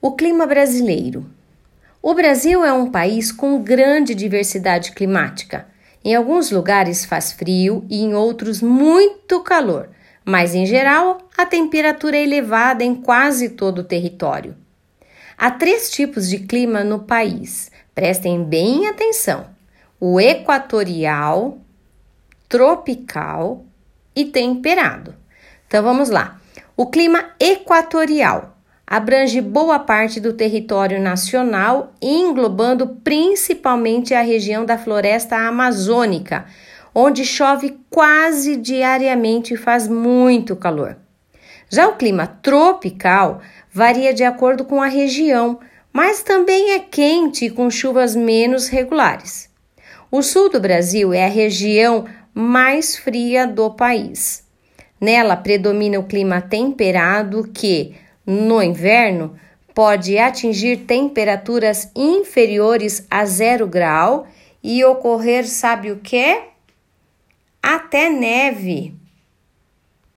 O clima brasileiro. O Brasil é um país com grande diversidade climática. Em alguns lugares faz frio e em outros muito calor, mas em geral a temperatura é elevada em quase todo o território. Há três tipos de clima no país, prestem bem atenção: o equatorial, tropical e temperado. Então vamos lá. O clima equatorial abrange boa parte do território nacional, englobando principalmente a região da floresta amazônica, onde chove quase diariamente e faz muito calor. Já o clima tropical varia de acordo com a região, mas também é quente com chuvas menos regulares. O sul do Brasil é a região mais fria do país. Nela predomina o clima temperado que, no inverno, pode atingir temperaturas inferiores a zero grau e ocorrer, sabe o que? Até neve.